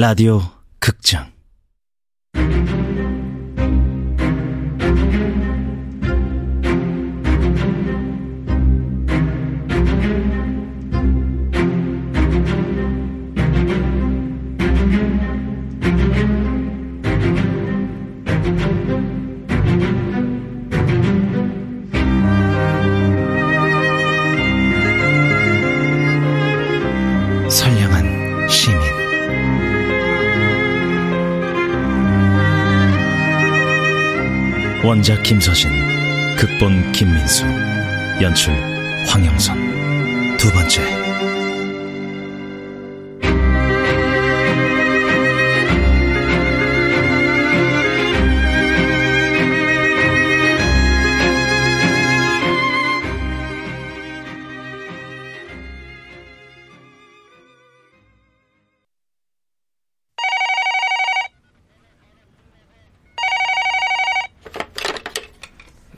라디오 극장 원작 김서진 극본 김민수 연출 황영선. 두 번째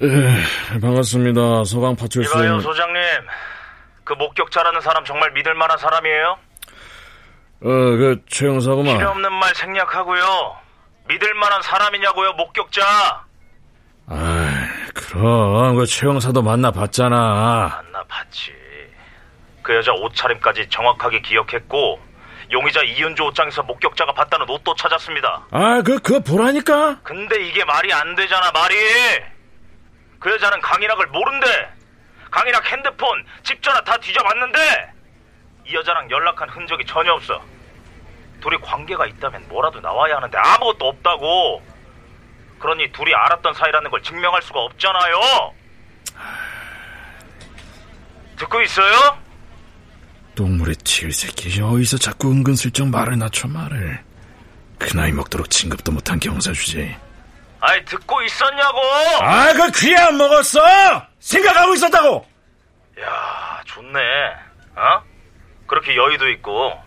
예, 반갑습니다. 소방 파출소. 이봐요 소장님 그 목격자라는 사람 정말 믿을 만한 사람이에요? 어, 그 최영사구만. 필요 없는 말 생략하고요 믿을 만한 사람이냐고요 목격자 아, 그럼 그 최영사도 만나봤잖아. 만나 봤지 그 여자 옷차림까지 정확하게 기억했고 용의자 이윤주 옷장에서 목격자가 봤다는 옷도 찾았습니다 아, 그 그거 보라니까. 근데 이게 말이 안 되잖아 말이 그 여자는 강인학을 모른대 강인학 핸드폰 집 전화 다 뒤져봤는데 이 여자랑 연락한 흔적이 전혀 없어 둘이 관계가 있다면 뭐라도 나와야 하는데 아무것도 없다고 그러니 둘이 알았던 사이라는 걸 증명할 수가 없잖아요 듣고 있어요? 동물의 칠새끼 어디서 자꾸 은근슬쩍 말을 낮춰 말을. 그 나이 먹도록 진급도 못한 경사 주제. 아이 듣고 있었냐고 아, 그 귀에 안 먹었어. 생각하고 있었다고. 야, 좋네. 어? 그렇게 여유도 있고.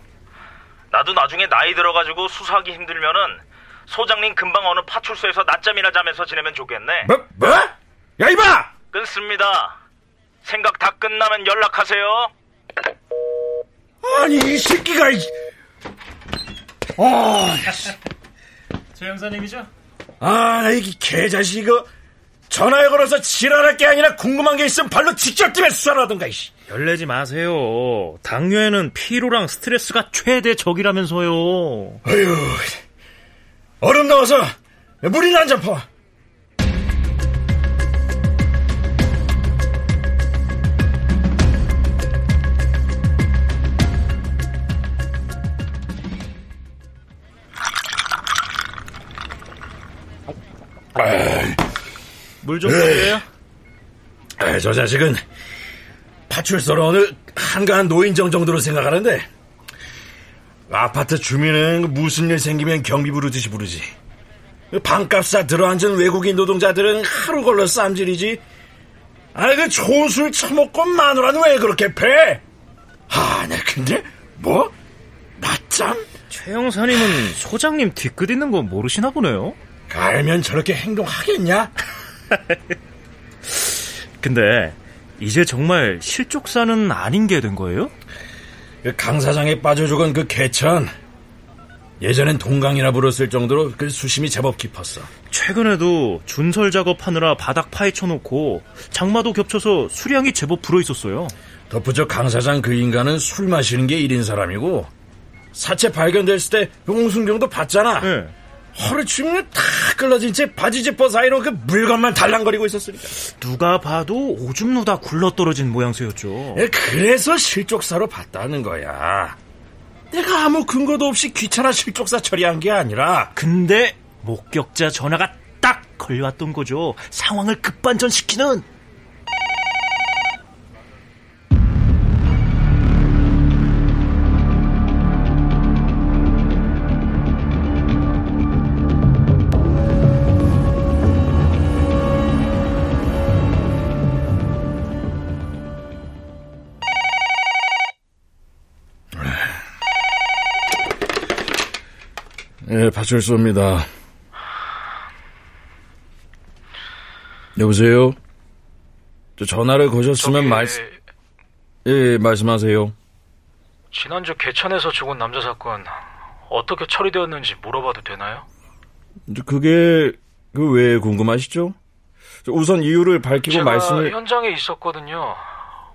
나도 나중에 나이 들어가지고 수사하기 힘들면은 소장님 금방 어느 파출소에서 낮잠이나 자면서 지내면 좋겠네. 뭐, 뭐? 야, 이봐. 끊습니다. 생각 다 끝나면 연락하세요. 아니 이 새끼가. 이- 아, 조 형사님이죠? 아, 나 이 개자식 이거 전화에 걸어서 지랄할 게 아니라 궁금한 게 있으면 발로 직접 뛰면 수사라든가 이씨. 열내지 마세요. 당뇨에는 피로랑 스트레스가 최대 적이라면서요. 어휴, 얼음 넣어서 물이나 한잔 퍼. 물좀 드려요? 아, 저 자식은 파출소로 오늘 한가한 노인정 정도로 생각하는데 아파트 주민은 무슨 일 생기면 경비 부르듯이 부르지. 방값사 들어앉은 외국인 노동자들은 하루 걸러 쌈질이지. 아이 그 좋은 술 처먹고 마누라는 왜 그렇게 패? 아, 나 근데 뭐 낮잠? 최 형사님은 소장님 뒤끝 있는 거 모르시나 보네요. 알면 저렇게 행동하겠냐? 근데 이제 정말 실족사는 아닌 게 된 거예요? 그 강 사장에 빠져 죽은 그 개천 예전엔 동강이라 불렀을 정도로 그 수심이 제법 깊었어. 최근에도 준설 작업하느라 바닥 파헤쳐놓고 장마도 겹쳐서 수량이 제법 불어 있었어요. 덧붙여 강 사장 그 인간은 술 마시는 게 일인 사람이고 사체 발견됐을 때 홍순경도 봤잖아. 네. 허리춤이 다 끌러진 채 바지 지퍼 사이로 그 물건만 달랑거리고 있었으니까. 누가 봐도 오줌 누다 굴러떨어진 모양새였죠. 예, 그래서 실족사로 봤다는 거야. 내가 아무 근거도 없이 귀찮아 실족사 처리한 게 아니라 근데 목격자 전화가 딱 걸려왔던 거죠. 상황을 급반전시키는. 예, 파출소입니다. 여보세요? 저 전화를 거셨으면 저기, 말씀, 예, 예, 말씀하세요. 지난주 개천에서 죽은 남자 사건 어떻게 처리되었는지 물어봐도 되나요? 그게 그 왜 궁금하시죠? 우선 이유를 밝히고 제가 말씀을 현장에 있었거든요.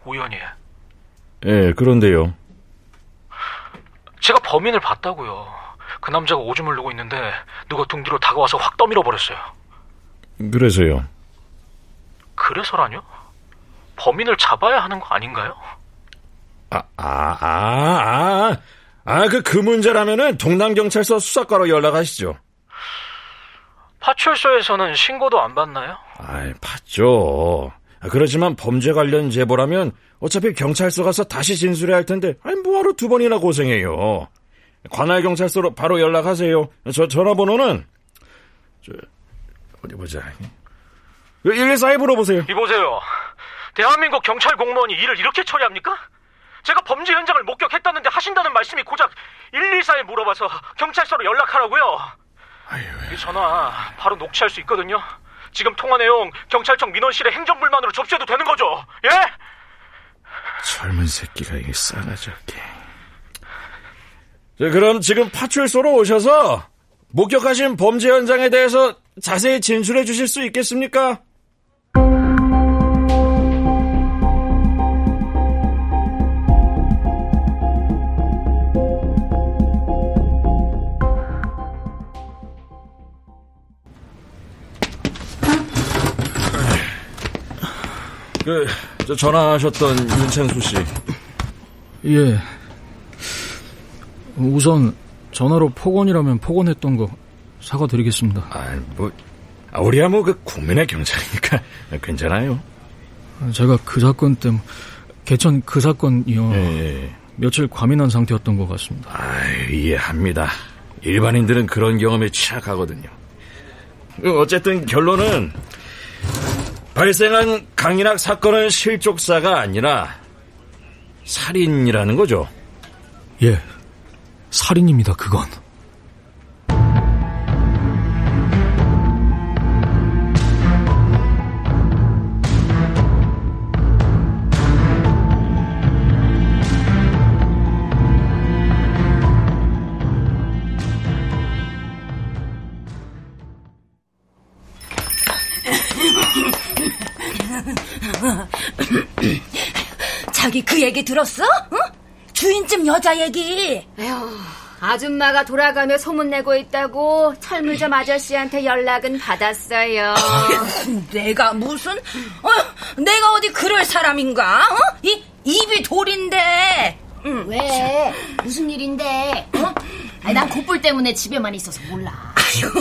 우연히. 예, 그런데요. 제가 범인을 봤다고요. 그 남자가 오줌을 누고 있는데 누가 등 뒤로 다가와서 확 떠밀어 버렸어요. 그래서요. 그래서라뇨? 범인을 잡아야 하는 거 아닌가요? 아, 아, 아, 아. 아, 그, 그 문제라면은 동남경찰서 수사과로 연락하시죠. 파출소에서는 신고도 안 받나요? 아이, 봤죠. 아, 그렇지만 범죄 관련 제보라면 어차피 경찰서 가서 다시 진술해야 할 텐데, 아니, 뭐하러 두 번이나 고생해요. 관할 경찰서로 바로 연락하세요. 저 전화번호는, 저, 어디 보자. 114에 물어보세요. 이보세요. 대한민국 경찰 공무원이 일을 이렇게 처리합니까? 제가 범죄 현장을 목격했다는데 하신다는 말씀이 고작 114에 물어봐서 경찰서로 연락하라고요. 이 전화 바로 녹취할 수 있거든요. 지금 통화 내용 경찰청 민원실에 행정불만으로 접수해도 되는 거죠? 예? 젊은 새끼가 이게 싸가지 없게. 자, 그럼 지금 파출소로 오셔서 목격하신 범죄 현장에 대해서 자세히 진술해 주실 수 있겠습니까? 그, 저 전화하셨던 윤찬수 씨. 예. 우선 전화로 폭언이라면 폭언했던 거 사과드리겠습니다. 아, 뭐, 아, 우리야 뭐 그 국민의 경찰이니까 괜찮아요. 제가 그 사건 때문에 개천 그 사건이요. 예, 예. 며칠 과민한 상태였던 것 같습니다. 아, 이해합니다. 일반인들은 그런 경험에 취약하거든요. 그 어쨌든 결론은 발생한 강인학 사건은 실족사가 아니라 살인이라는 거죠. 예. 살인입니다, 그건. 자기 그 얘기 들었어? 응? 주인집 여자 얘기. 에휴, 아줌마가 돌아가며 소문내고 있다고 철물점 아저씨한테 연락은 받았어요. 내가 무슨? 어, 내가 어디 그럴 사람인가? 어? 이 입이 돌인데. 응. 왜? 무슨 일인데? 어? 아니, 난 콧불 때문에 집에만 있어서 몰라. 아유,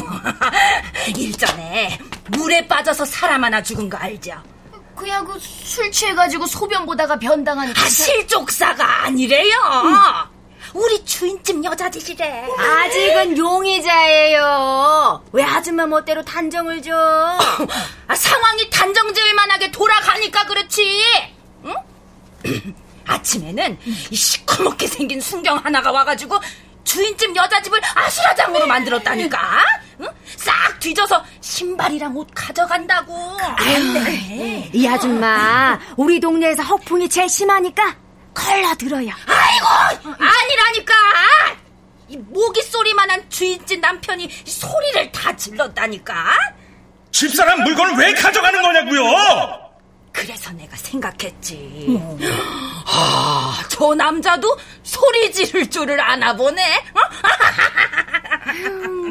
일전에 물에 빠져서 사람 하나 죽은 거 알죠? 그술 취해가지고 소변 보다가 변당한 아, 실족사가 아니래요. 우리 주인집 여자들이래. 아직은 용의자예요. 왜 아줌마 멋대로 단정을 줘? 아, 상황이 단정 지을 만하게 돌아가니까 그렇지. 응? 아침에는 이 시커멓게 생긴 순경 하나가 와가지고 주인집 여자 집을 아수라장으로 만들었다니까. 응? 싹 뒤져서 신발이랑 옷 가져간다고. 아유, 이 아줌마 우리 동네에서 허풍이 제일 심하니까 걸러 들어요. 아이고 아니라니까. 이 모기 소리만한 주인집 남편이 소리를 다 질렀다니까. 집사람 물건을 왜 가져가는 거냐고요? 그래서 내가 생각했지. 아, 저 남자도 소리 지를 줄을 아나 보네. 음,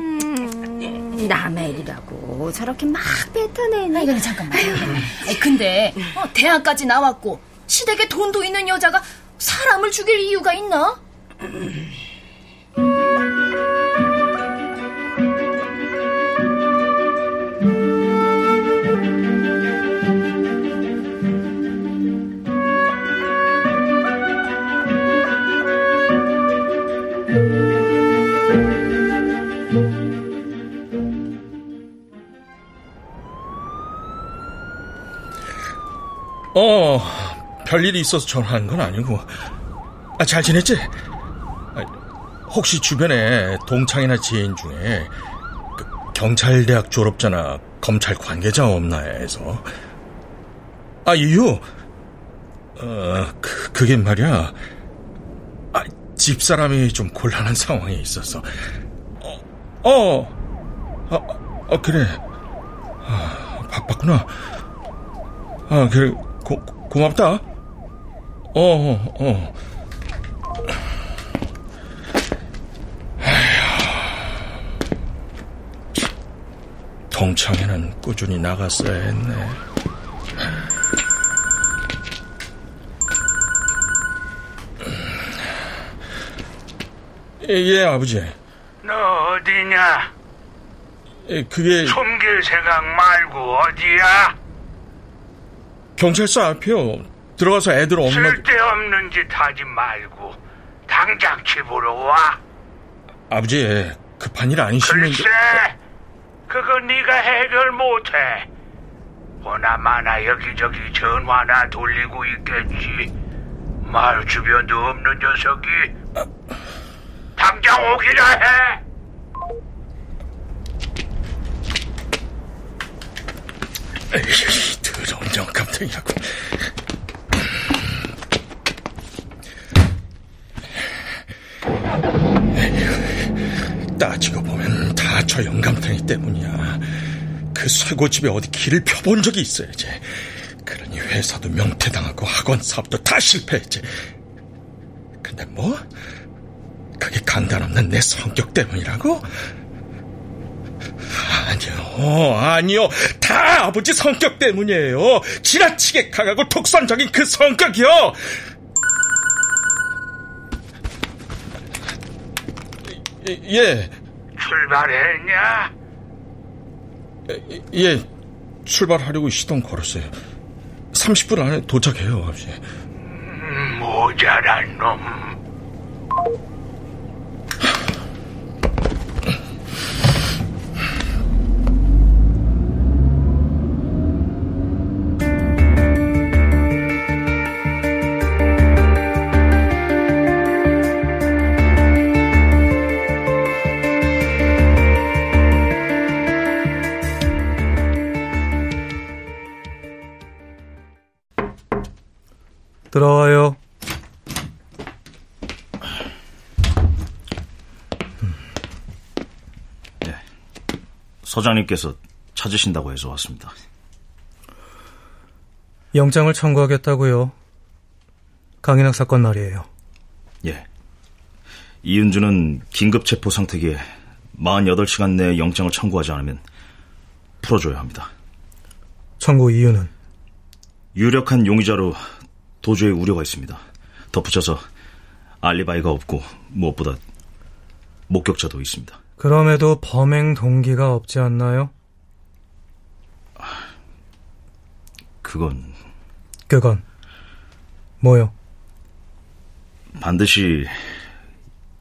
남의 일이라고 저렇게 막 뱉어내네. 아니, 잠깐만. 아니, 근데 어, 대학까지 나왔고 시댁에 돈도 있는 여자가 사람을 죽일 이유가 있나? 어, 별일이 있어서 전화한 건 아니고. 아, 잘 지냈지? 아, 혹시 주변에 동창이나 지인 중에 그 경찰대학 졸업자나 검찰 관계자 없나 해서. 아, 이유? 어, 그, 그게 말이야. 아, 집사람이 좀 곤란한 상황에 있어서. 어, 어, 아, 아 그래. 아, 바빴구나. 아, 그래, 고, 고맙다. 어, 어, 어. 동창회는 꾸준히 나갔어야 했네. 예, 예, 아버지. 너 어디냐? 예, 그게 숨길 생각 말고 어디야? 경찰서 앞이요. 들어가서 애들 엄마 쓸데없는 짓 하지 말고 당장 집으로 와. 아버지 급한 일 아니시면 글쎄, 그거 네가 해결 못해. 보나마나 여기저기 전화나 돌리고 있겠지. 마을 주변도 없는 녀석이 당장 오기나 해. 에이, 에휴, 따지고 보면 다 저 영감탱이 때문이야. 그 쇠고집에 어디 길을 펴본 적이 있어야지. 그러니 회사도 명퇴당하고 학원 사업도 다 실패했지. 근데 뭐? 그게 간단 없는 내 성격 때문이라고? 아니요, 아니요. 다 아버지 성격 때문이에요. 지나치게 강하고 독선적인 그 성격이요. 예. 출발했냐? 예, 출발하려고 시동 걸었어요. 30분 안에 도착해요, 아버지. 음, 모자란 놈. 들어와요. 서장님께서 찾으신다고 해서 왔습니다. 영장을 청구하겠다고요. 강인학 사건 말이에요. 예. 이은주는 긴급 체포 상태기에 48시간 내에 영장을 청구하지 않으면 풀어줘야 합니다. 청구 이유는? 유력한 용의자로 도주의 우려가 있습니다. 덧붙여서 알리바이가 없고 무엇보다 목격자도 있습니다. 그럼에도 범행 동기가 없지 않나요? 그건 그건 뭐요? 반드시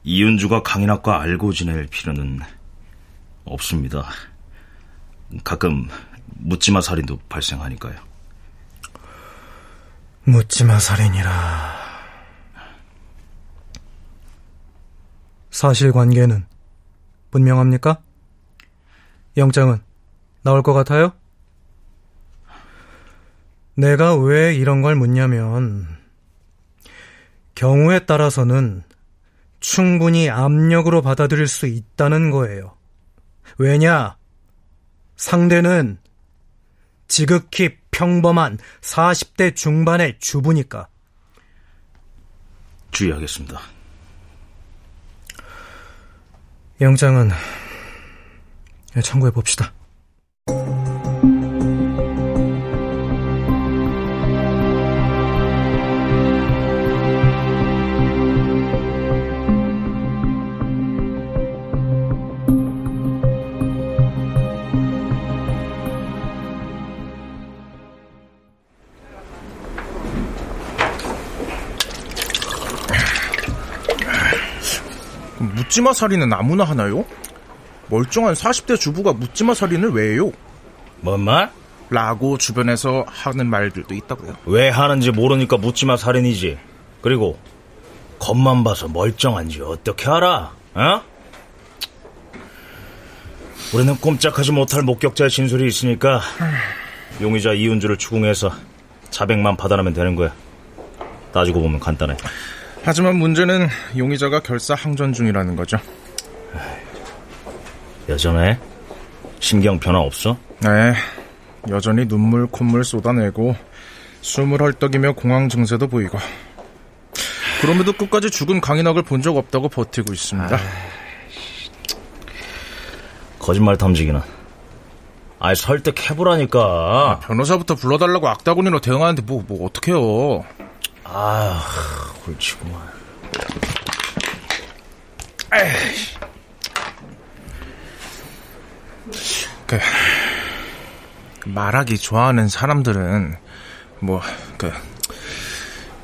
이은주가 강인학과 알고 지낼 필요는 없습니다. 가끔 묻지마 살인도 발생하니까요. 묻지마 살인이라. 사실관계는 분명합니까? 영장은 나올 것 같아요? 내가 왜 이런 걸 묻냐면, 경우에 따라서는 충분히 압력으로 받아들일 수 있다는 거예요. 왜냐? 상대는 지극히 평범한 40대 중반의 주부니까. 주의하겠습니다. 영장은 청구해 봅시다. 묻지마 살인은 아무나 하나요? 멀쩡한 40대 주부가 묻지마 살인을 왜 해요? 뭔 말? 라고 주변에서 하는 말들도 있다고요. 왜 하는지 모르니까 묻지마 살인이지. 그리고 겉만 봐서 멀쩡한지 어떻게 알아? 어? 우리는 꼼짝하지 못할 목격자의 진술이 있으니까 용의자 이은주를 추궁해서 자백만 받아내면 되는 거야. 따지고 보면 간단해. 하지만 문제는 용의자가 결사 항전 중이라는 거죠. 여전해? 심경 변화 없어? 네, 여전히 눈물, 콧물 쏟아내고 숨을 헐떡이며 공황 증세도 보이고 그럼에도 끝까지 죽은 강인학을 본 적 없다고 버티고 있습니다. 거짓말 탐지기는. 아이 설득해보라니까. 아, 변호사부터 불러달라고 악다구니로 대응하는데 뭐, 뭐 어떡해요. 아, 골치구만. 그, 말하기 좋아하는 사람들은 뭐 그,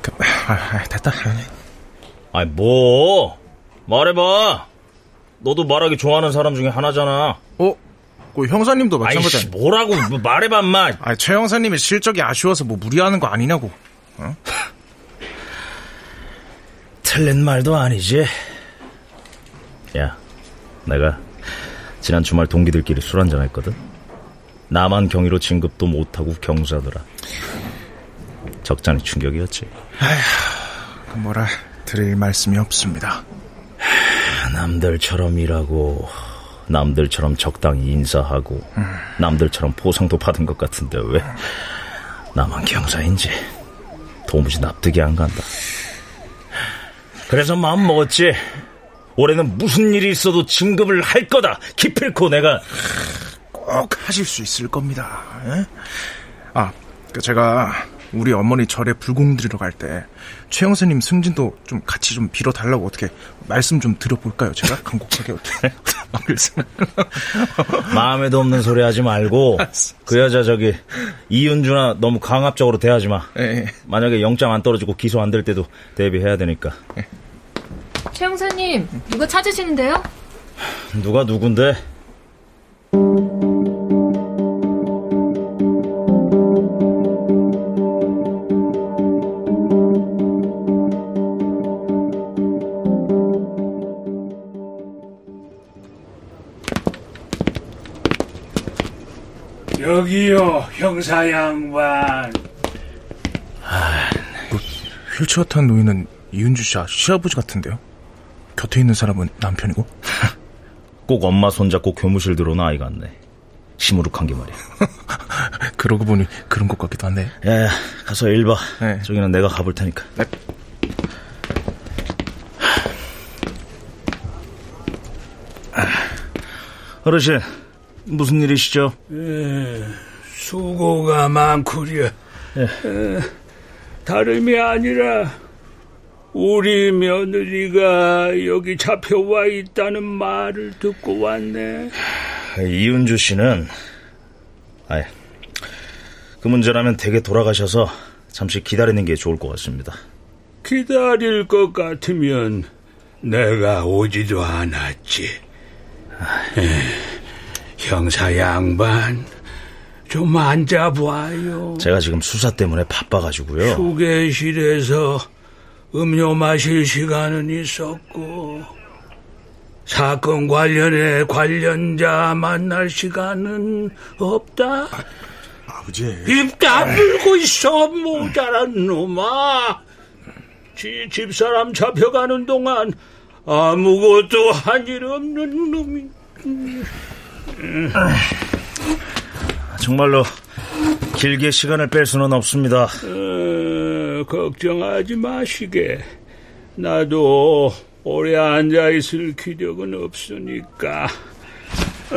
그 아, 아, 됐다. 아이 뭐 말해봐. 너도 말하기 좋아하는 사람 중에 하나잖아. 어? 그 형사님도 마찬가지. 아이씨 뭐라고 뭐 말해봐 마. 아, 최 형사님의 실적이 아쉬워서 뭐 무리하는 거 아니냐고. 어? 틀린 말도 아니지. 야, 내가 지난 주말 동기들끼리 술 한잔 했거든. 나만 경위로 진급도 못하고 경사더라. 적잖이 충격이었지. 아휴, 뭐라 드릴 말씀이 없습니다. 남들처럼 일하고 남들처럼 적당히 인사하고 음. 남들처럼 보상도 받은 것 같은데 왜 나만 경사인지 도무지 납득이 안 간다. 그래서 마음 먹었지. 올해는 무슨 일이 있어도 진급을 할 거다. 기필코 내가 꼭 하실 수 있을 겁니다. 에? 아, 그 제가 우리 어머니 절에 불공 드리러 갈 때 최영사님 승진도 좀 같이 좀 빌어 달라고 어떻게 말씀 좀 드려볼까요? 제가 간곡하게 어떻게 마음에도 없는 소리 하지 말고 그 여자 저기 이윤주나 너무 강압적으로 대하지 마. 네. 만약에 영장 안 떨어지고 기소 안 될 때도 대비해야 되니까. 네. 최 형사님 누가 찾으시는데요? 누가 누군데? 여기요, 형사 양반. 아, 그 휠체어 탄 노인은 이윤주 씨 시아버지 같은데요? 곁에 있는 사람은 남편이고? 꼭 엄마 손잡고 교무실 들어온 아이 같네. 시무룩한 게 말이야. 그러고 보니 그런 것 같기도 한데. 야, 야 가서 일 봐. 네. 저기는 내가 가볼 테니까. 네. 어르신, 무슨 일이시죠? 에, 수고가 많구려. 에. 에, 다름이 아니라 우리 며느리가 여기 잡혀와 있다는 말을 듣고 왔네. 이은주 씨는 아예 그 문제라면 댁에 돌아가셔서 잠시 기다리는 게 좋을 것 같습니다. 기다릴 것 같으면 내가 오지도 않았지. 에, 형사 양반 좀 앉아봐요. 제가 지금 수사 때문에 바빠가지고요. 휴게실에서 음료 마실 시간은 있었고 사건 관련해 관련자 만날 시간은 없다. 아, 아버지. 입 다물고 있어 모자란 놈아. 지 집사람 잡혀가는 동안 아무것도 한 일 없는 놈이. 정말로 길게 시간을 뺄 수는 없습니다. 어, 걱정하지 마시게. 나도 오래 앉아 있을 기력은 없으니까. 어,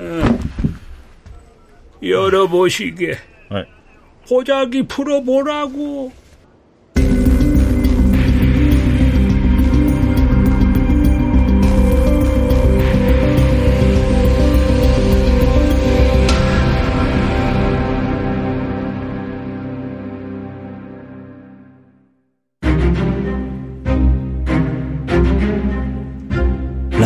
어, 열어보시게. 네. 보자기 풀어보라고.